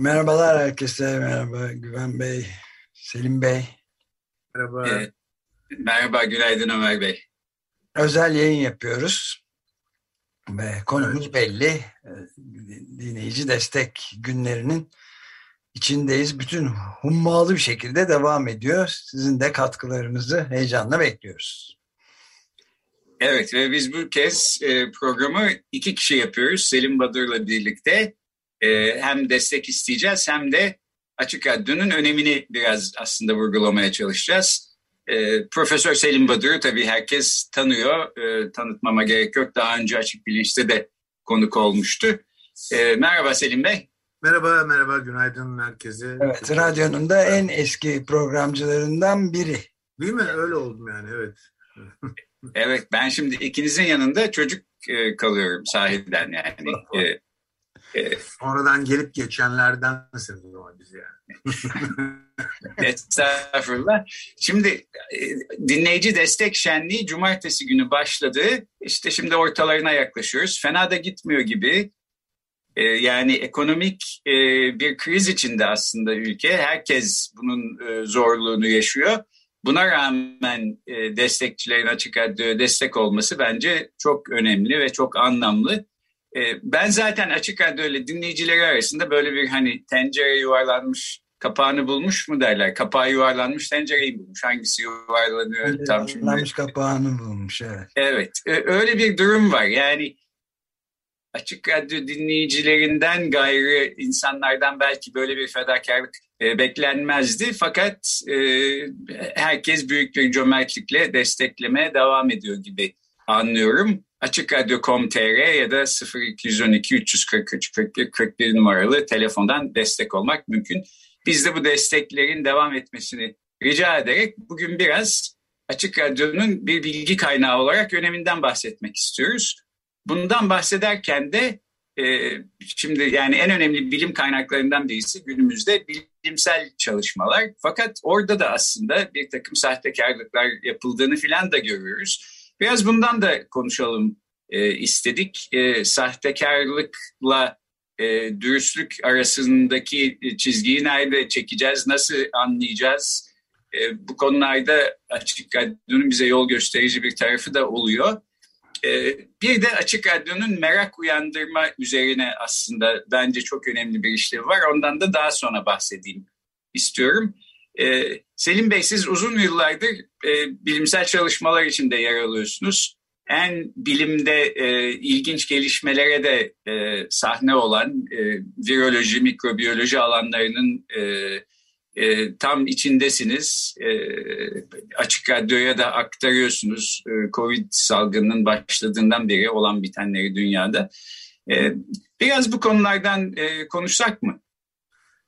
Merhabalar herkese, merhaba Güven Bey, Selim Bey. Merhaba. Ee, merhaba, günaydın Ömer Bey. Özel yayın yapıyoruz ve konumuz evet. belli. Dinleyici destek günlerinin içindeyiz. Bütün hummalı bir şekilde devam ediyor. Sizin de katkılarınızı heyecanla bekliyoruz. Evet ve biz bu kez e, programı iki kişi yapıyoruz. Selim Badur'la birlikte e, hem destek isteyeceğiz hem de Açık Radyo'nun önemini biraz aslında vurgulamaya çalışacağız. E, Profesör Selim Badur'u tabii herkes tanıyor. E, tanıtmama gerek yok. Daha önce Açık Bilinç'te de konuk olmuştu. E, merhaba Selim Bey. Merhaba, merhaba. Günaydın herkese. Evet, radyonun da en eski programcılarından biri. Değil mi? Öyle oldum yani, evet. Evet ben şimdi ikinizin yanında çocuk e, kalıyorum sahiden yani. E, e, Sonradan gelip geçenlerden o biz yani. Estağfurullah. Şimdi e, dinleyici destek şenliği cumartesi günü başladı. İşte şimdi ortalarına yaklaşıyoruz. Fena da gitmiyor gibi. E, yani ekonomik e, bir kriz içinde aslında ülke. Herkes bunun e, zorluğunu yaşıyor. Buna rağmen destekçilerin açık destek olması bence çok önemli ve çok anlamlı. E, ben zaten açık ile dinleyicileri arasında böyle bir hani tencere yuvarlanmış kapağını bulmuş mu derler. Kapağı yuvarlanmış tencereyi bulmuş. Hangisi yuvarlanıyor Öyle tam şimdi. Yuvarlanmış kapağını bulmuş evet. Evet öyle bir durum var. Yani açık radyo dinleyicilerinden gayrı insanlardan belki böyle bir fedakarlık e, beklenmezdi. Fakat e, herkes büyük bir cömertlikle desteklemeye devam ediyor gibi anlıyorum. Açık Radyo.com.tr ya da 0212 343 41 41 numaralı telefondan destek olmak mümkün. Biz de bu desteklerin devam etmesini rica ederek bugün biraz Açık Radyo'nun bir bilgi kaynağı olarak öneminden bahsetmek istiyoruz. Bundan bahsederken de e, şimdi yani en önemli bilim kaynaklarından birisi günümüzde bilimsel çalışmalar. Fakat orada da aslında bir takım sahtekarlıklar yapıldığını filan da görüyoruz. Biraz bundan da konuşalım e, istedik. E, sahtekarlıkla e, dürüstlük arasındaki çizgiyi nerede çekeceğiz, nasıl anlayacağız? E, bu konularda açık radyonun bize yol gösterici bir tarafı da oluyor. Ee, bir de Açık Radyo'nun merak uyandırma üzerine aslında bence çok önemli bir işlevi var. Ondan da daha sonra bahsedeyim istiyorum. Ee, Selim Bey siz uzun yıllardır e, bilimsel çalışmalar içinde yer alıyorsunuz. En bilimde e, ilginç gelişmelere de e, sahne olan viroloji, mikrobiyoloji alanlarının e, tam içindesiniz. E, açık radyoya da aktarıyorsunuz. E, Covid salgının başladığından beri olan bitenleri dünyada. E, biraz bu konulardan e, konuşsak mı?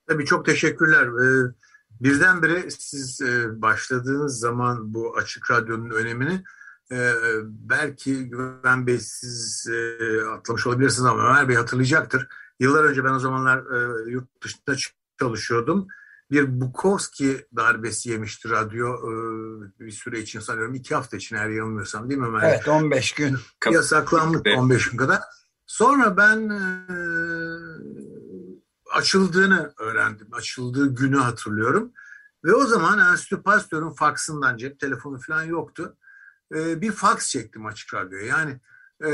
Tabii çok teşekkürler. Ee, birdenbire siz e, başladığınız zaman bu açık radyonun önemini e, belki Güven Bey siz e, atlamış olabilirsiniz ama Ömer Bey hatırlayacaktır. Yıllar önce ben o zamanlar e, yurt dışında çalışıyordum bir Bukowski darbesi yemişti radyo e, bir süre için sanıyorum iki hafta için eğer yanılmıyorsam değil mi Ömer? Evet 15 gün. Yasaklanmış 15 gün kadar. Sonra ben e, açıldığını öğrendim. Açıldığı günü hatırlıyorum. Ve o zaman Enstitü Pasteur'ün faksından cep telefonu falan yoktu. E, bir faks çektim açık radyoya. Yani e,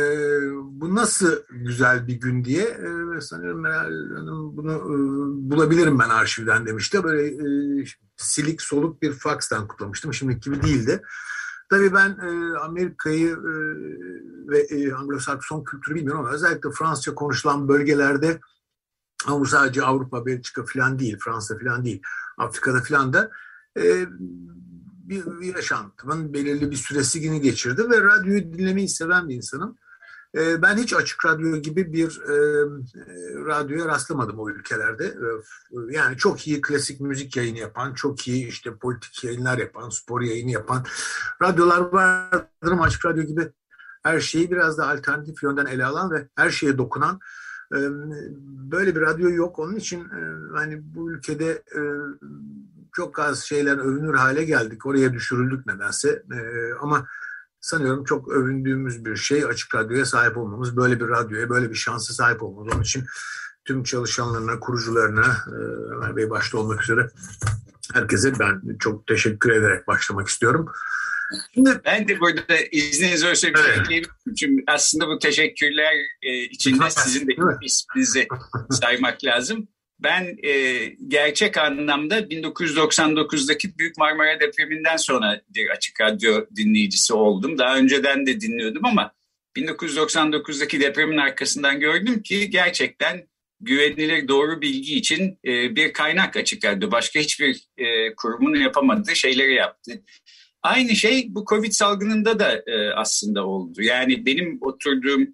bu nasıl güzel bir gün diye e, sanıyorum Meral Hanım bunu e, bulabilirim ben arşivden demişti. Böyle e, silik soluk bir fakstan kutlamıştım. Şimdiki gibi değildi. Tabii ben e, Amerika'yı e, ve e, Anglo-Sakson kültürü bilmiyorum ama özellikle Fransızca konuşulan bölgelerde ama sadece Avrupa, Belçika falan değil, Fransa falan değil, Afrika'da falan da e, bir, yaşantımın belirli bir süresini geçirdi ve radyoyu dinlemeyi seven bir insanım. E, ben hiç açık radyo gibi bir e, radyoya rastlamadım o ülkelerde. E, yani çok iyi klasik müzik yayını yapan, çok iyi işte politik yayınlar yapan, spor yayını yapan radyolar vardır ama açık radyo gibi her şeyi biraz da alternatif yönden ele alan ve her şeye dokunan böyle bir radyo yok. Onun için hani bu ülkede çok az şeyler övünür hale geldik. Oraya düşürüldük nedense. Ama sanıyorum çok övündüğümüz bir şey açık radyoya sahip olmamız. Böyle bir radyoya, böyle bir şansa sahip olmamız. Onun için tüm çalışanlarına, kurucularına, Ömer Bey başta olmak üzere herkese ben çok teşekkür ederek başlamak istiyorum. Ben de burada izniniz olursa bir Çünkü aslında bu teşekkürler e, içinde sizin de isminizi saymak lazım. Ben e, gerçek anlamda 1999'daki Büyük Marmara depreminden sonra bir açık radyo dinleyicisi oldum. Daha önceden de dinliyordum ama 1999'daki depremin arkasından gördüm ki gerçekten güvenilir doğru bilgi için e, bir kaynak açık radyo. Başka hiçbir e, kurumun yapamadığı şeyleri yaptı. Aynı şey bu Covid salgınında da e, aslında oldu. Yani benim oturduğum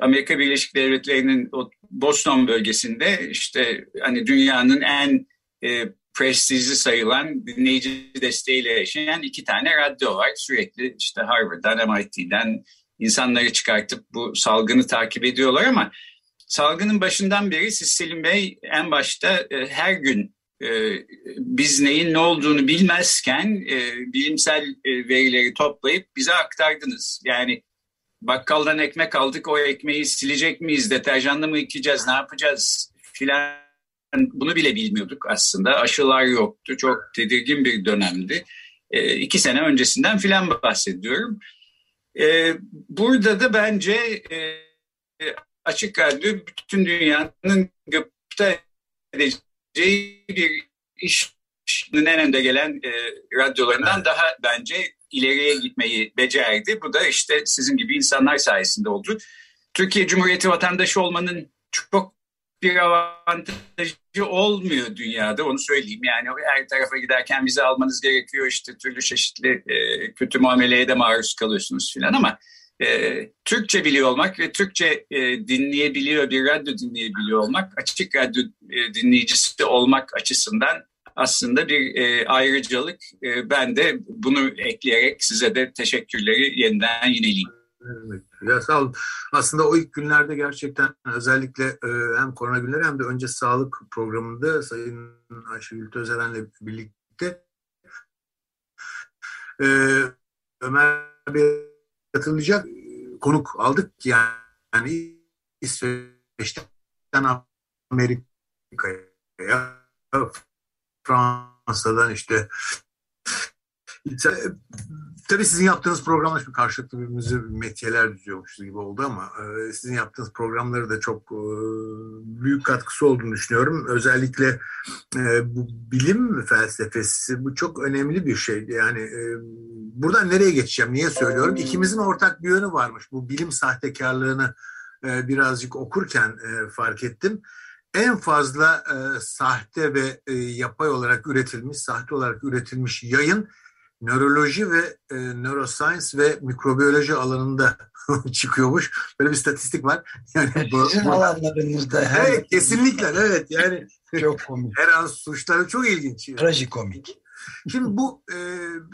Amerika Birleşik Devletleri'nin Boston bölgesinde işte hani dünyanın en e, prestijli sayılan dinleyici desteğiyle yaşayan iki tane radyo var. Sürekli işte Harvard'dan, MIT'den insanları çıkartıp bu salgını takip ediyorlar ama salgının başından beri siz Selim Bey en başta e, her gün biz neyin ne olduğunu bilmezken e, bilimsel e, verileri toplayıp bize aktardınız. Yani bakkaldan ekmek aldık o ekmeği silecek miyiz, deterjanla mı yıkayacağız, ne yapacağız filan bunu bile bilmiyorduk aslında. Aşılar yoktu, çok tedirgin bir dönemdi. E, iki sene öncesinden filan bahsediyorum. Burada da bence açık radyo bütün dünyanın gıpta edeceği bir işin en önde gelen e, radyolarından evet. daha bence ileriye gitmeyi becerdi. Bu da işte sizin gibi insanlar sayesinde oldu. Türkiye Cumhuriyeti vatandaşı olmanın çok bir avantajı olmuyor dünyada onu söyleyeyim. Yani her tarafa giderken vize almanız gerekiyor işte türlü çeşitli e, kötü muameleye de maruz kalıyorsunuz filan ama e, Türkçe biliyor olmak ve Türkçe e, dinleyebiliyor bir radyo dinleyebiliyor olmak açık radyo e, dinleyicisi olmak açısından aslında bir e, ayrıcalık. E, ben de bunu ekleyerek size de teşekkürleri yeniden yineleyeyim. Evet. Ya sağ olun. Aslında o ilk günlerde gerçekten özellikle e, hem korona günleri hem de önce sağlık programında Sayın Ayşegül Tözeren'le birlikte e, Ömer Bey katılacak konuk aldık. Yani, yani İsveç'ten Amerika'ya Fransa'dan işte tabii sizin yaptığınız programlar şimdi karşılıklı birbirimize metiyeler düzüyormuşuz gibi oldu ama e, sizin yaptığınız programları da çok e, büyük katkısı olduğunu düşünüyorum. Özellikle e, bu bilim felsefesi bu çok önemli bir şeydi. Yani buradan nereye geçeceğim, niye söylüyorum? İkimizin ortak bir yönü varmış. Bu bilim sahtekarlığını birazcık okurken fark ettim en fazla e, sahte ve e, yapay olarak üretilmiş, sahte olarak üretilmiş yayın nöroloji ve e, neuroscience ve mikrobiyoloji alanında çıkıyormuş. Böyle bir statistik var. Yani bu, Sizin bu, alanlarınızda. Evet, kesinlikle evet. Yani çok komik. Her an suçları çok ilginç. Trajikomik. Şimdi bu e,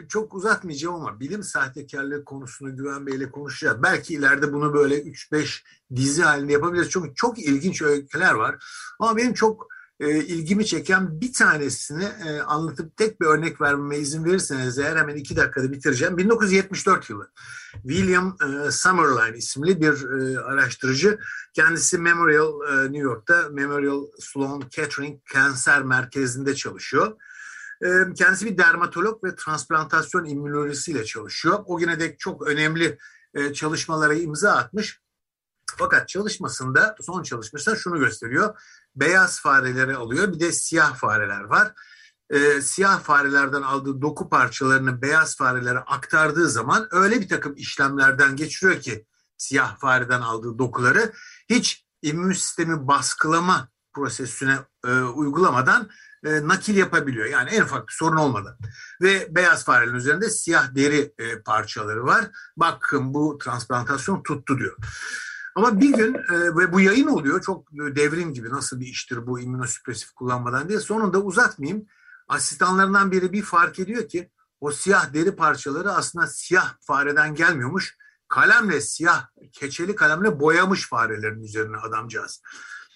çok uzatmayacağım ama bilim sahtekarlığı konusunu Güven Bey'le konuşacağız. Belki ileride bunu böyle 3-5 dizi halinde yapabiliriz. Çünkü çok ilginç öyküler var. Ama benim çok e, ilgimi çeken bir tanesini e, anlatıp tek bir örnek vermeme izin verirseniz eğer hemen iki dakikada bitireceğim. 1974 yılı William e, Summerline isimli bir e, araştırıcı. Kendisi Memorial e, New York'ta Memorial Sloan Kettering Kanser Merkezi'nde çalışıyor. Kendisi bir dermatolog ve transplantasyon immünolojisiyle çalışıyor. O güne dek çok önemli e, çalışmalara imza atmış. Fakat çalışmasında, son çalışmasında şunu gösteriyor. Beyaz fareleri alıyor, bir de siyah fareler var. Ee, siyah farelerden aldığı doku parçalarını beyaz farelere aktardığı zaman öyle bir takım işlemlerden geçiriyor ki siyah fareden aldığı dokuları hiç immün sistemi baskılama prosesine e, uygulamadan e, nakil yapabiliyor. Yani en ufak bir sorun olmadan. Ve beyaz farelerin üzerinde siyah deri e, parçaları var. Bakın bu transplantasyon tuttu diyor. Ama bir gün e, ve bu yayın oluyor çok devrim gibi nasıl bir iştir bu immünosüpresif kullanmadan diye sonunda uzatmayayım. Asistanlarından biri bir fark ediyor ki o siyah deri parçaları aslında siyah fareden gelmiyormuş. Kalemle siyah keçeli kalemle boyamış farelerin üzerine adamcağız.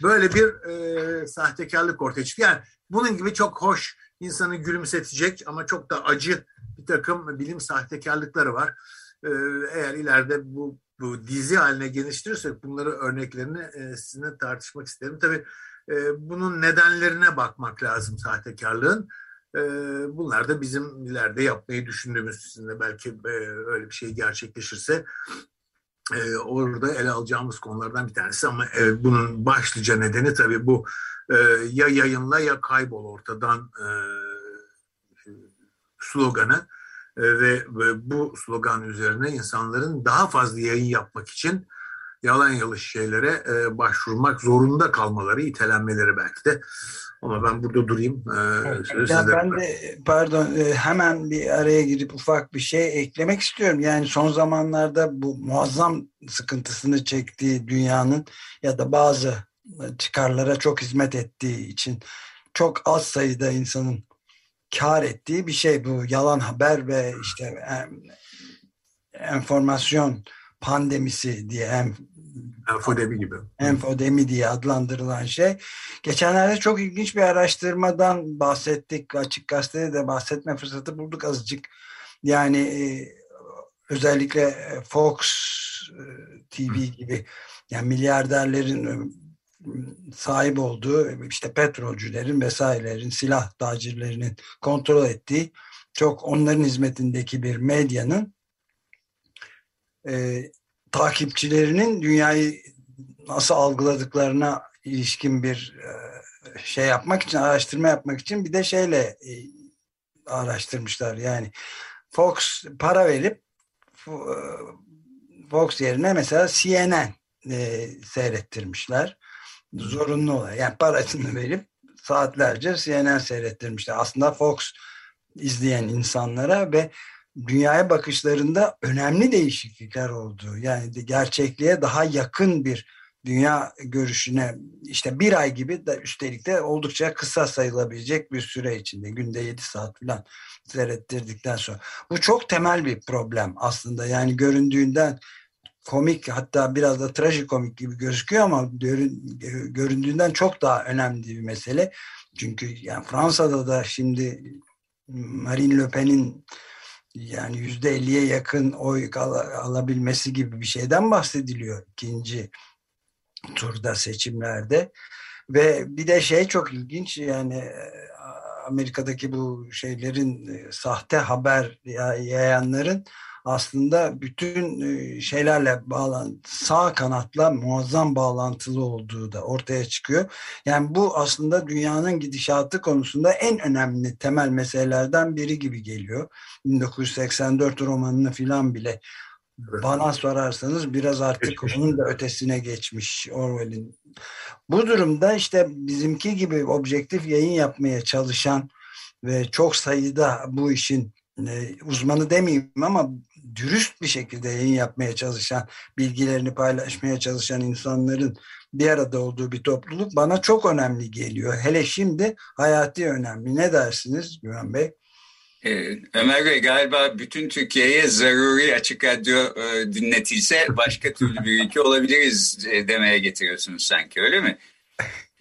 Böyle bir e, sahtekarlık ortaya çıktı. Yani bunun gibi çok hoş insanı gülümsetecek ama çok da acı bir takım bilim sahtekarlıkları var. E, eğer ileride bu bu dizi haline geliştirirsek bunları örneklerini e, sizinle tartışmak isterim. Tabii e, bunun nedenlerine bakmak lazım sahtekarlığın. E, bunlar da bizim ileride yapmayı düşündüğümüz sizinle belki e, öyle bir şey gerçekleşirse e, orada ele alacağımız konulardan bir tanesi ama e, bunun başlıca nedeni tabii bu e, ya yayınla ya kaybol ortadan e, sloganı ve, ve bu slogan üzerine insanların daha fazla yayın yapmak için yalan yanlış şeylere e, başvurmak zorunda kalmaları, itelenmeleri belki de. Ama ben burada durayım. E, evet, ya ben de pardon e, hemen bir araya girip ufak bir şey eklemek istiyorum. Yani son zamanlarda bu muazzam sıkıntısını çektiği dünyanın ya da bazı çıkarlara çok hizmet ettiği için çok az sayıda insanın kar ettiği bir şey bu yalan haber ve işte enformasyon pandemisi diye en, enfodemi gibi. Enfodemi diye adlandırılan şey. Geçenlerde çok ilginç bir araştırmadan bahsettik. Açık gazetede de bahsetme fırsatı bulduk azıcık. Yani e, özellikle Fox e, TV gibi yani milyarderlerin sahip olduğu işte petrolcülerin vesairelerin silah tacirlerinin kontrol ettiği çok onların hizmetindeki bir medyanın e, takipçilerinin dünyayı nasıl algıladıklarına ilişkin bir e, şey yapmak için araştırma yapmak için bir de şeyle e, araştırmışlar. Yani Fox para verip e, Fox yerine mesela CNN e, seyrettirmişler zorunlu olarak yani parasını verip saatlerce CNN seyrettirmişler. Aslında Fox izleyen insanlara ve dünyaya bakışlarında önemli değişiklikler oldu. Yani gerçekliğe daha yakın bir dünya görüşüne işte bir ay gibi de üstelik de oldukça kısa sayılabilecek bir süre içinde günde 7 saat falan seyrettirdikten sonra. Bu çok temel bir problem aslında yani göründüğünden komik hatta biraz da trajikomik gibi gözüküyor ama göründüğünden çok daha önemli bir mesele. Çünkü yani Fransa'da da şimdi Marine Le Pen'in yani yüzde elliye yakın oy al alabilmesi gibi bir şeyden bahsediliyor ikinci turda seçimlerde. Ve bir de şey çok ilginç yani Amerika'daki bu şeylerin sahte haber yayanların aslında bütün e, şeylerle bağlan sağ kanatla muazzam bağlantılı olduğu da ortaya çıkıyor. Yani bu aslında dünyanın gidişatı konusunda en önemli temel meselelerden biri gibi geliyor. 1984 romanını filan bile bana sorarsanız biraz artık onun da ötesine geçmiş Orwell'in. Bu durumda işte bizimki gibi objektif yayın yapmaya çalışan ve çok sayıda bu işin e, uzmanı demeyeyim ama dürüst bir şekilde yayın yapmaya çalışan, bilgilerini paylaşmaya çalışan insanların bir arada olduğu bir topluluk bana çok önemli geliyor. Hele şimdi hayati önemli. Ne dersiniz Güven Bey? Ee, Ömer Bey galiba bütün Türkiye'ye zaruri açık radyo e, dinletilse başka türlü bir ülke olabiliriz e, demeye getiriyorsunuz sanki öyle mi?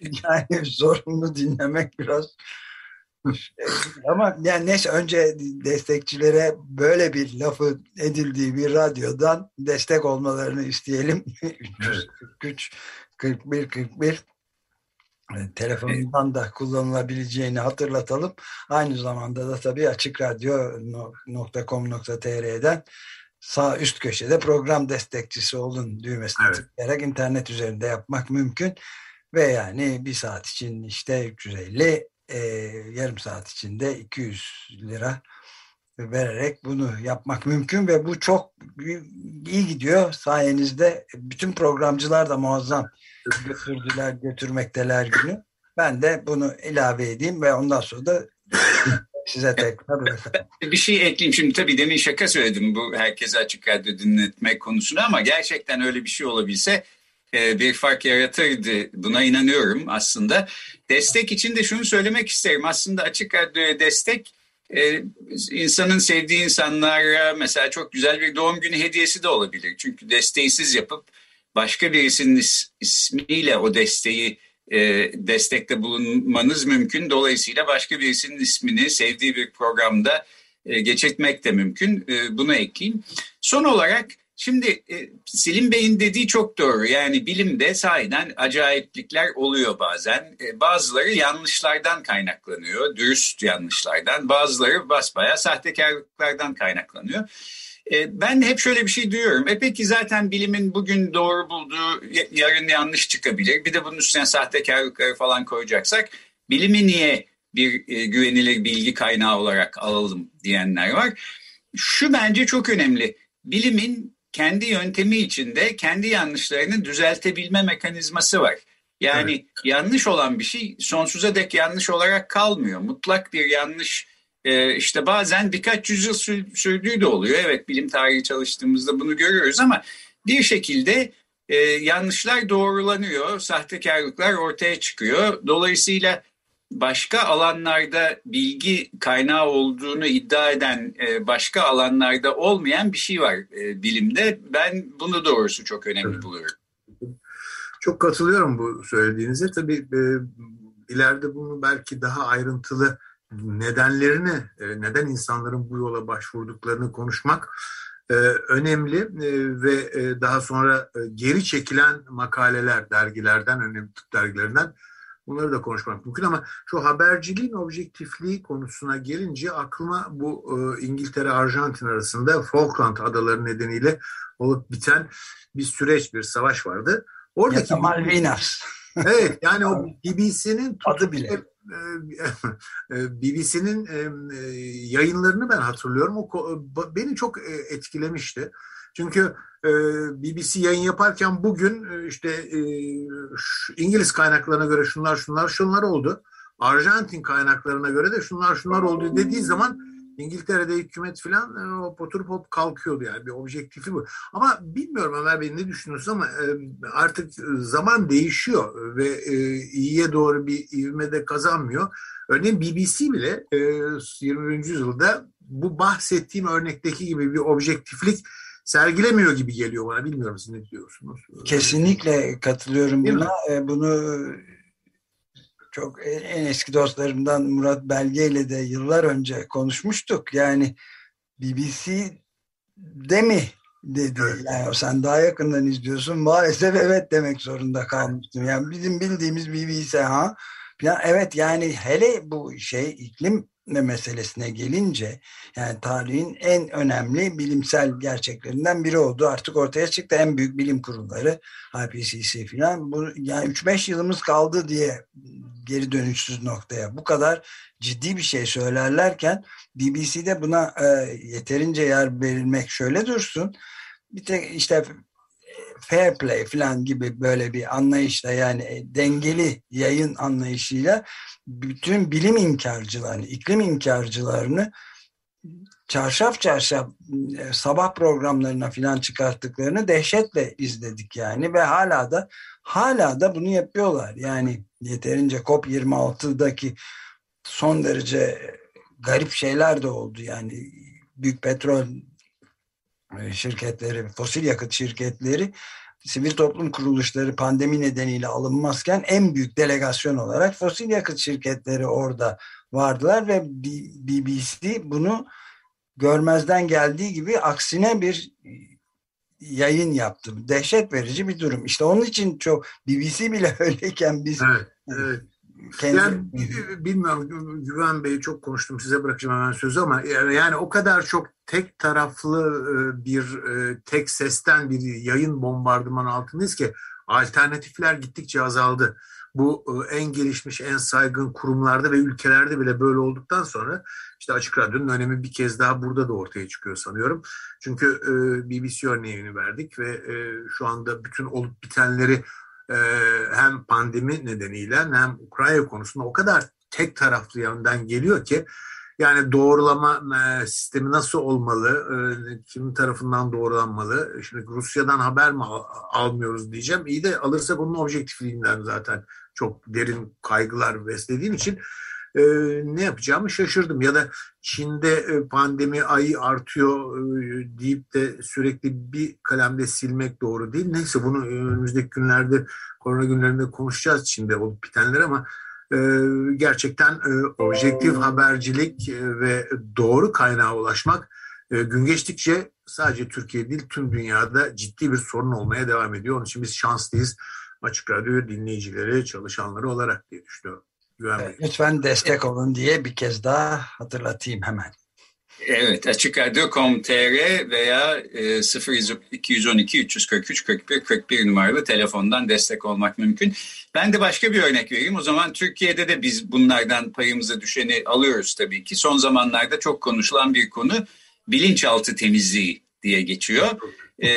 yani zorunlu dinlemek biraz Ama yani neyse önce destekçilere böyle bir lafı edildiği bir radyodan destek olmalarını isteyelim. 343 41 41 telefonundan da kullanılabileceğini hatırlatalım. Aynı zamanda da tabii açıkradyo.com.tr'den sağ üst köşede program destekçisi olun düğmesine evet. tıklayarak internet üzerinde yapmak mümkün. Ve yani bir saat için işte 350 e, yarım saat içinde 200 lira vererek bunu yapmak mümkün ve bu çok iyi gidiyor. Sayenizde bütün programcılar da muazzam götürdüler götürmekteler günü. Ben de bunu ilave edeyim ve ondan sonra da size tekrar bir şey ekleyeyim. Şimdi tabii demin şaka söyledim bu herkese açık radyo dinletmek konusunu ama gerçekten öyle bir şey olabilse bir fark yaratırdı. Buna inanıyorum aslında. Destek için de şunu söylemek isterim. Aslında Açık Radyo'ya destek e, insanın sevdiği insanlara mesela çok güzel bir doğum günü hediyesi de olabilir. Çünkü desteği siz yapıp başka birisinin is, ismiyle o desteği e, destekte bulunmanız mümkün. Dolayısıyla başka birisinin ismini sevdiği bir programda e, geçirtmek de mümkün. E, bunu ekleyeyim. Son olarak şimdi e, Selim Bey'in dediği çok doğru. Yani bilimde sahiden acayiplikler oluyor bazen. E, bazıları yanlışlardan kaynaklanıyor, dürüst yanlışlardan. Bazıları basbaya sahtekarlıklardan kaynaklanıyor. E, ben hep şöyle bir şey duyuyorum. E peki zaten bilimin bugün doğru bulduğu yarın yanlış çıkabilir. Bir de bunun üstüne sahtekarlıkları falan koyacaksak bilimi niye bir e, güvenilir bilgi kaynağı olarak alalım diyenler var. Şu bence çok önemli. Bilimin kendi yöntemi içinde kendi yanlışlarını düzeltebilme mekanizması var. Yani evet. yanlış olan bir şey sonsuza dek yanlış olarak kalmıyor. Mutlak bir yanlış e, işte bazen birkaç yüzyıl sürdüğü de oluyor. Evet bilim tarihi çalıştığımızda bunu görüyoruz ama bir şekilde e, yanlışlar doğrulanıyor, sahtekarlıklar ortaya çıkıyor. Dolayısıyla başka alanlarda bilgi kaynağı olduğunu iddia eden e, başka alanlarda olmayan bir şey var e, bilimde. Ben bunu doğrusu çok önemli buluyorum. Çok katılıyorum bu söylediğinize. Tabii e, ileride bunu belki daha ayrıntılı nedenlerini, neden insanların bu yola başvurduklarını konuşmak önemli ve daha sonra geri çekilen makaleler dergilerden, önemli dergilerinden bunları da konuşmak mümkün ama şu haberciliğin objektifliği konusuna gelince aklıma bu İngiltere Arjantin arasında Falkland adaları nedeniyle olup biten bir süreç, bir savaş vardı. Oradaki ya Malvinas. evet yani o BBC'nin adı bile e, e, BBC'nin e, yayınlarını ben hatırlıyorum. O beni çok etkilemişti. Çünkü BBC yayın yaparken bugün işte İngiliz kaynaklarına göre şunlar şunlar şunlar oldu. Arjantin kaynaklarına göre de şunlar şunlar oldu dediği zaman İngiltere'de hükümet falan e, oturup hop kalkıyordu yani bir objektifi bu. Ama bilmiyorum Ömer Bey ne düşünüyorsun ama e, artık zaman değişiyor ve e, iyiye doğru bir ivmede kazanmıyor. Örneğin BBC bile e, 20. yüzyılda bu bahsettiğim örnekteki gibi bir objektiflik sergilemiyor gibi geliyor bana. Bilmiyorum siz ne diyorsunuz? Kesinlikle katılıyorum Değil buna. Mi? Bunu çok en eski dostlarımdan Murat Belge ile de yıllar önce konuşmuştuk. Yani BBC'de mi dedi. Yani sen daha yakından izliyorsun. Maalesef evet demek zorunda kalmıştım. Yani bizim bildiğimiz BBC ha. Ya evet yani hele bu şey iklim meselesine gelince yani tarihin en önemli bilimsel gerçeklerinden biri oldu. Artık ortaya çıktı en büyük bilim kurulları IPCC filan. Bu yani 3-5 yılımız kaldı diye geri dönüşsüz noktaya. Bu kadar ciddi bir şey söylerlerken BBC'de buna e, yeterince yer verilmek şöyle dursun. Bir tek işte fair play falan gibi böyle bir anlayışla yani e, dengeli yayın anlayışıyla bütün bilim inkarcılarını, iklim inkarcılarını çarşaf çarşaf e, sabah programlarına filan çıkarttıklarını dehşetle izledik yani ve hala da hala da bunu yapıyorlar. Yani yeterince COP26'daki son derece garip şeyler de oldu yani büyük petrol şirketleri, fosil yakıt şirketleri sivil toplum kuruluşları pandemi nedeniyle alınmazken en büyük delegasyon olarak fosil yakıt şirketleri orada vardılar ve BBC bunu görmezden geldiği gibi aksine bir yayın yaptı. Dehşet verici bir durum. İşte onun için çok BBC bile öyleyken biz evet, evet. Kendi... Yani bilmiyorum Güven Bey'i çok konuştum size bırakacağım hemen sözü ama yani o kadar çok tek taraflı e, bir e, tek sesten bir yayın bombardımanı altındayız ki alternatifler gittikçe azaldı. Bu e, en gelişmiş, en saygın kurumlarda ve ülkelerde bile böyle olduktan sonra işte Açık Radyo'nun önemi bir kez daha burada da ortaya çıkıyor sanıyorum. Çünkü BBC örneğini verdik ve şu anda bütün olup bitenleri hem pandemi nedeniyle hem Ukrayna konusunda o kadar tek taraflı yandan geliyor ki Yani doğrulama e, sistemi nasıl olmalı? E, kimin tarafından doğrulanmalı? Şimdi Rusya'dan haber mi almıyoruz diyeceğim. İyi de alırsak onun objektifliğinden zaten çok derin kaygılar beslediğim için e, ne yapacağımı şaşırdım. Ya da Çin'de pandemi ayı artıyor deyip de sürekli bir kalemde silmek doğru değil. Neyse bunu önümüzdeki günlerde korona günlerinde konuşacağız Çin'de olup bitenler ama e, gerçekten e, objektif habercilik e, ve doğru kaynağa ulaşmak e, gün geçtikçe sadece Türkiye değil tüm dünyada ciddi bir sorun olmaya devam ediyor. Onun için biz şanslıyız Açık Radyo dinleyicileri, çalışanları olarak diye düşünüyorum. Evet, lütfen destek olun diye bir kez daha hatırlatayım hemen. Evet, Açık Radyo.com.tr veya 0212 343 41 41 numaralı telefondan destek olmak mümkün. Ben de başka bir örnek vereyim. O zaman Türkiye'de de biz bunlardan payımıza düşeni alıyoruz tabii ki. Son zamanlarda çok konuşulan bir konu bilinçaltı temizliği diye geçiyor. Ee,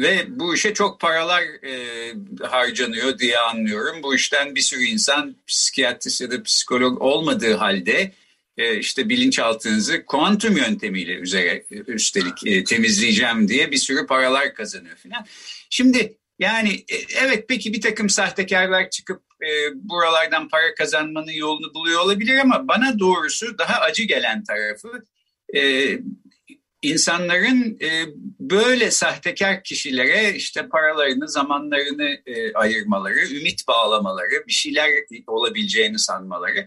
ve bu işe çok paralar e, harcanıyor diye anlıyorum. Bu işten bir sürü insan psikiyatrist ya da psikolog olmadığı halde e, işte bilinçaltınızı kuantum yöntemiyle üzere üstelik e, temizleyeceğim diye bir sürü paralar kazanıyor falan. Şimdi yani e, evet peki bir takım sahtekarlar çıkıp e, buralardan para kazanmanın yolunu buluyor olabilir ama bana doğrusu daha acı gelen tarafı e, insanların e, böyle sahtekar kişilere işte paralarını, zamanlarını e, ayırmaları, ümit bağlamaları, bir şeyler olabileceğini sanmaları.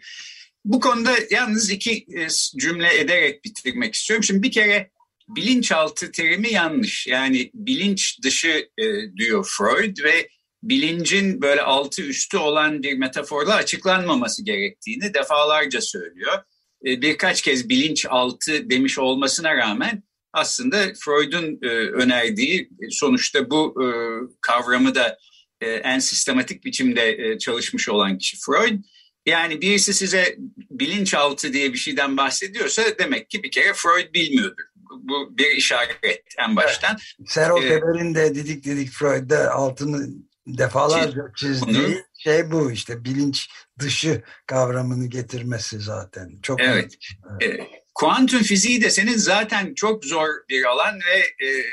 Bu konuda yalnız iki e, cümle ederek bitirmek istiyorum. Şimdi bir kere bilinçaltı terimi yanlış. Yani bilinç dışı e, diyor Freud ve bilincin böyle altı üstü olan bir metaforla açıklanmaması gerektiğini defalarca söylüyor. E, birkaç kez bilinç altı demiş olmasına rağmen aslında Freud'un e, önerdiği sonuçta bu e, kavramı da e, en sistematik biçimde e, çalışmış olan kişi Freud yani birisi size bilinçaltı diye bir şeyden bahsediyorsa demek ki bir kere Freud bilmiyordur. Bu bir işaret en baştan. Evet. Serol ee, de Didik Didik Freud'da altını defalarca çizdiği bunu, şey bu işte bilinç dışı kavramını getirmesi zaten. Çok evet. evet. Kuantum fiziği de senin zaten çok zor bir alan ve e,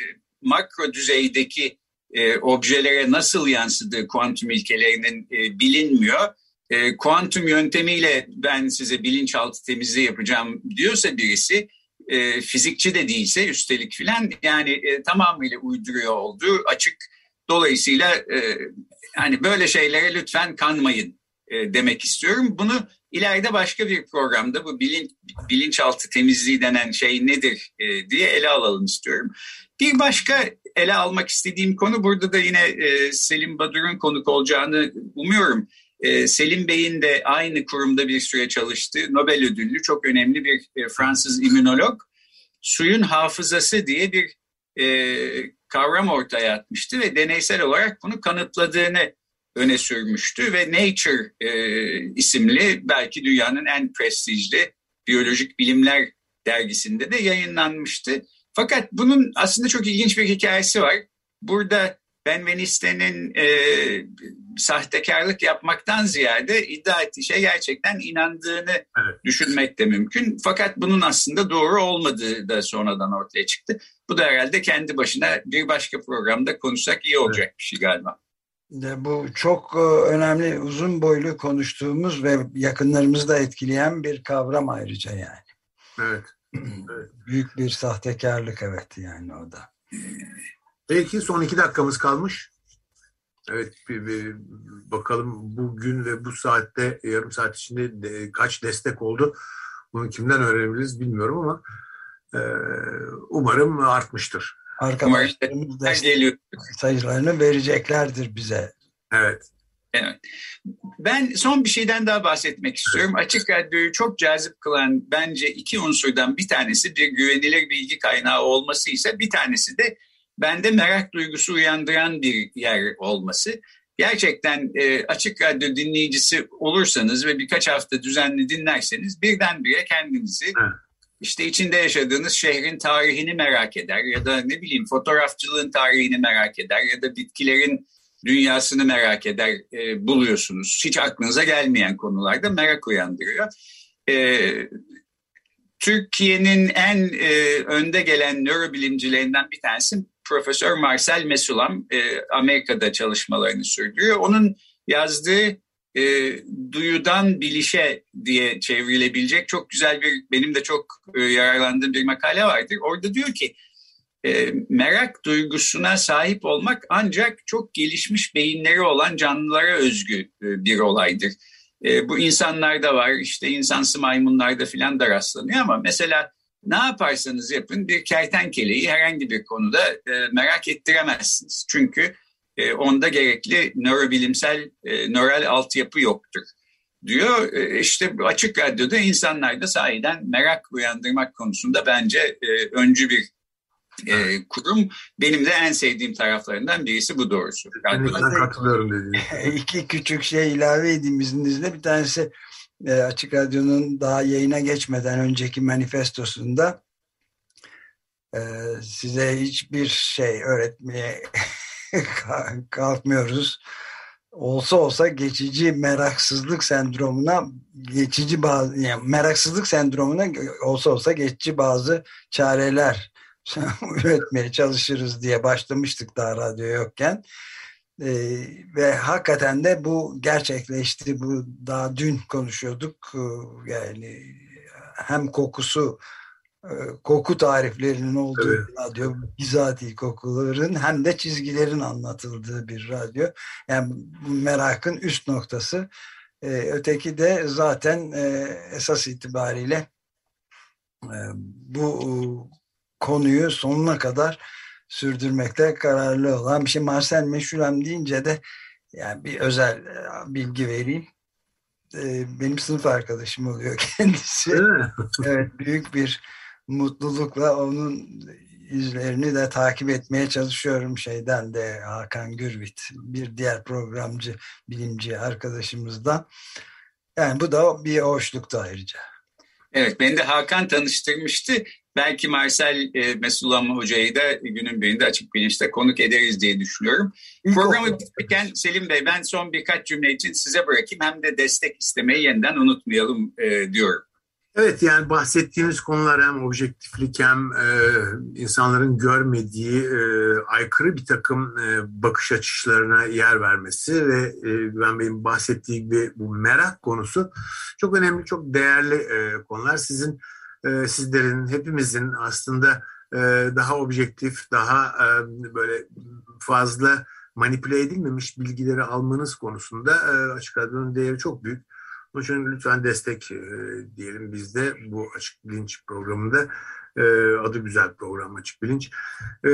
makro düzeydeki e, objelere nasıl yansıdığı kuantum ilkelerinin e, bilinmiyor e, kuantum yöntemiyle ben size bilinçaltı temizliği yapacağım diyorsa birisi e, fizikçi de değilse üstelik filan yani e, tamamıyla uyduruyor olduğu açık. Dolayısıyla e, hani böyle şeylere lütfen kanmayın e, demek istiyorum. Bunu ileride başka bir programda bu bilinç, bilinçaltı temizliği denen şey nedir e, diye ele alalım istiyorum. Bir başka ele almak istediğim konu burada da yine e, Selim Badur'un konuk olacağını umuyorum. Ee, Selim Bey'in de aynı kurumda bir süre çalıştığı Nobel ödüllü çok önemli bir e, Fransız immünolog suyun hafızası diye bir e, kavram ortaya atmıştı ve deneysel olarak bunu kanıtladığını öne sürmüştü ve Nature e, isimli belki dünyanın en prestijli biyolojik bilimler dergisinde de yayınlanmıştı. Fakat bunun aslında çok ilginç bir hikayesi var. Burada Benveniste'nin e, sahtekarlık yapmaktan ziyade iddia ettiği şey gerçekten inandığını evet. düşünmek de mümkün. Fakat bunun aslında doğru olmadığı da sonradan ortaya çıktı. Bu da herhalde kendi başına bir başka programda konuşsak iyi olacak evet. bir şey galiba. De bu çok e, önemli, uzun boylu konuştuğumuz ve yakınlarımızı da etkileyen bir kavram ayrıca yani. Evet. evet. Büyük bir sahtekarlık evet yani o da. Belki son iki dakikamız kalmış. Evet bir, bir bakalım bugün ve bu saatte yarım saat içinde de, kaç destek oldu. Bunu kimden öğrenebiliriz bilmiyorum ama e, umarım artmıştır. Arkadaşlarımız destek sayılarını vereceklerdir bize. Evet. Evet. Ben son bir şeyden daha bahsetmek istiyorum. Açık Radyo'yu çok cazip kılan bence iki unsurdan bir tanesi bir güvenilir bilgi kaynağı olması ise bir tanesi de bende merak duygusu uyandıran bir yer olması. Gerçekten e, açık radyo dinleyicisi olursanız ve birkaç hafta düzenli dinlerseniz birdenbire kendinizi işte içinde yaşadığınız şehrin tarihini merak eder ya da ne bileyim fotoğrafçılığın tarihini merak eder ya da bitkilerin dünyasını merak eder e, buluyorsunuz. Hiç aklınıza gelmeyen konularda merak uyandırıyor. E, Türkiye'nin en e, önde gelen nörobilimcilerinden bir tanesi Profesör Marcel Mesulam e, Amerika'da çalışmalarını sürdürüyor. Onun yazdığı e, duyudan bilişe diye çevrilebilecek çok güzel bir benim de çok e, yararlandığım bir makale vardır. Orada diyor ki e, merak duygusuna sahip olmak ancak çok gelişmiş beyinleri olan canlılara özgü e, bir olaydır. E, bu insanlarda var işte insansı maymunlarda filan da rastlanıyor ama mesela ne yaparsanız yapın bir kertenkeleyi herhangi bir konuda e, merak ettiremezsiniz. Çünkü e, onda gerekli nörobilimsel e, nöral altyapı yoktur diyor. E, işte açık radyoda insanlarda sahiden merak uyandırmak konusunda bence e, öncü bir e, kurum. Benim de en sevdiğim taraflarından birisi bu doğrusu. Katılıyorum. İki küçük şey ilave edeyim izninizle. Bir tanesi e, Açık Radyo'nun daha yayına geçmeden önceki manifestosunda e, size hiçbir şey öğretmeye kalkmıyoruz. Olsa olsa geçici meraksızlık sendromuna geçici bazı yani meraksızlık sendromuna olsa olsa geçici bazı çareler üretmeye çalışırız diye başlamıştık daha radyo yokken. Ee, ve hakikaten de bu gerçekleşti. Bu daha dün konuşuyorduk. Ee, yani hem kokusu koku tariflerinin olduğu evet. bir radyo, bizatihi kokuların hem de çizgilerin anlatıldığı bir radyo. Yani bu merakın üst noktası. Ee, öteki de zaten e, esas itibariyle e, bu konuyu sonuna kadar sürdürmekte kararlı olan bir şey. Marcel Meşulem deyince de yani bir özel bilgi vereyim. Benim sınıf arkadaşım oluyor kendisi. evet büyük bir mutlulukla onun izlerini de takip etmeye çalışıyorum şeyden de Hakan Gürvit bir diğer programcı bilimci arkadaşımızdan. Yani bu da bir hoşluktu ayrıca. Evet beni de Hakan tanıştırmıştı. Belki Marcel e, Mesulam Hoca'yı da günün birinde açık bilinçte konuk ederiz diye düşünüyorum. Programı bitirirken Selim Bey ben son birkaç cümle için size bırakayım. Hem de destek istemeyi yeniden unutmayalım e, diyorum. Evet yani bahsettiğimiz konular hem objektiflik hem e, insanların görmediği e, aykırı bir takım e, bakış açılarına yer vermesi ve e, Güven Bey'in bahsettiği gibi bu merak konusu çok önemli, çok değerli e, konular. Sizin, e, sizlerin, hepimizin aslında e, daha objektif, daha e, böyle fazla manipüle edilmemiş bilgileri almanız konusunda e, açık radyonun değeri çok büyük. Onun için lütfen destek e, diyelim bizde bu Açık Bilinç programında. E, adı güzel program Açık Bilinç. E,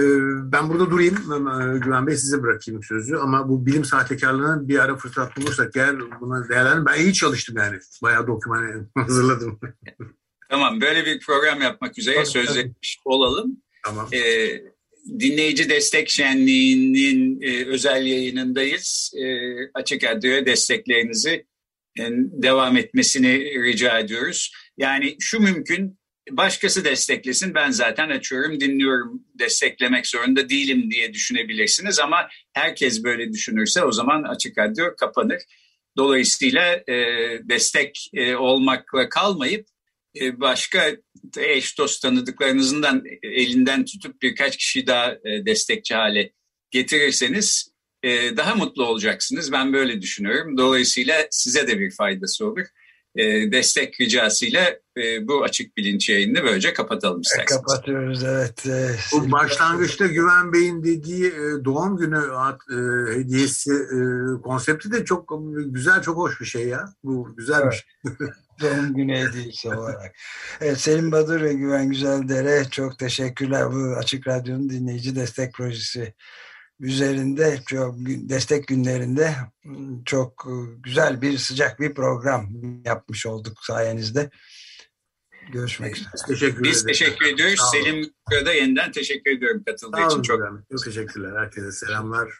ben burada durayım. E, Güven Bey size bırakayım sözü. Ama bu bilim sahtekarlığına bir ara fırsat bulursak eğer buna değerlendirin. Ben iyi çalıştım yani. Bayağı doküman hazırladım. tamam böyle bir program yapmak üzere sözleşmiş olalım. Tamam. E, dinleyici destek şenliğinin e, özel yayınındayız. E, açık Radyo'ya desteklerinizi devam etmesini rica ediyoruz. Yani şu mümkün başkası desteklesin ben zaten açıyorum dinliyorum desteklemek zorunda değilim diye düşünebilirsiniz ama herkes böyle düşünürse o zaman açık radyo kapanır. Dolayısıyla e, destek e, olmakla kalmayıp e, başka eş dost tanıdıklarınızdan elinden tutup birkaç kişi daha e, destekçi hale getirirseniz e, daha mutlu olacaksınız. Ben böyle düşünüyorum. Dolayısıyla size de bir faydası olur. E, destek ricasıyla e, bu açık bilinç yayını böylece kapatalım isterseniz. Kapatıyoruz evet. Bu başlangıçta Güven Bey'in dediği doğum günü hediyesi konsepti de çok güzel, çok hoş bir şey ya. Bu güzelmiş. Evet. doğum günü hediyesi olarak. Evet, Selim Badur ve Güven Güzeldere çok teşekkürler. Bu Açık Radyo'nun dinleyici destek projesi üzerinde çok destek günlerinde çok güzel bir sıcak bir program yapmış olduk sayenizde. Görüşmek üzere. Teşekkür Biz teşekkür ediyoruz. Selim da yeniden teşekkür ediyorum katıldığı için. Çok. Çok teşekkürler. Herkese selamlar.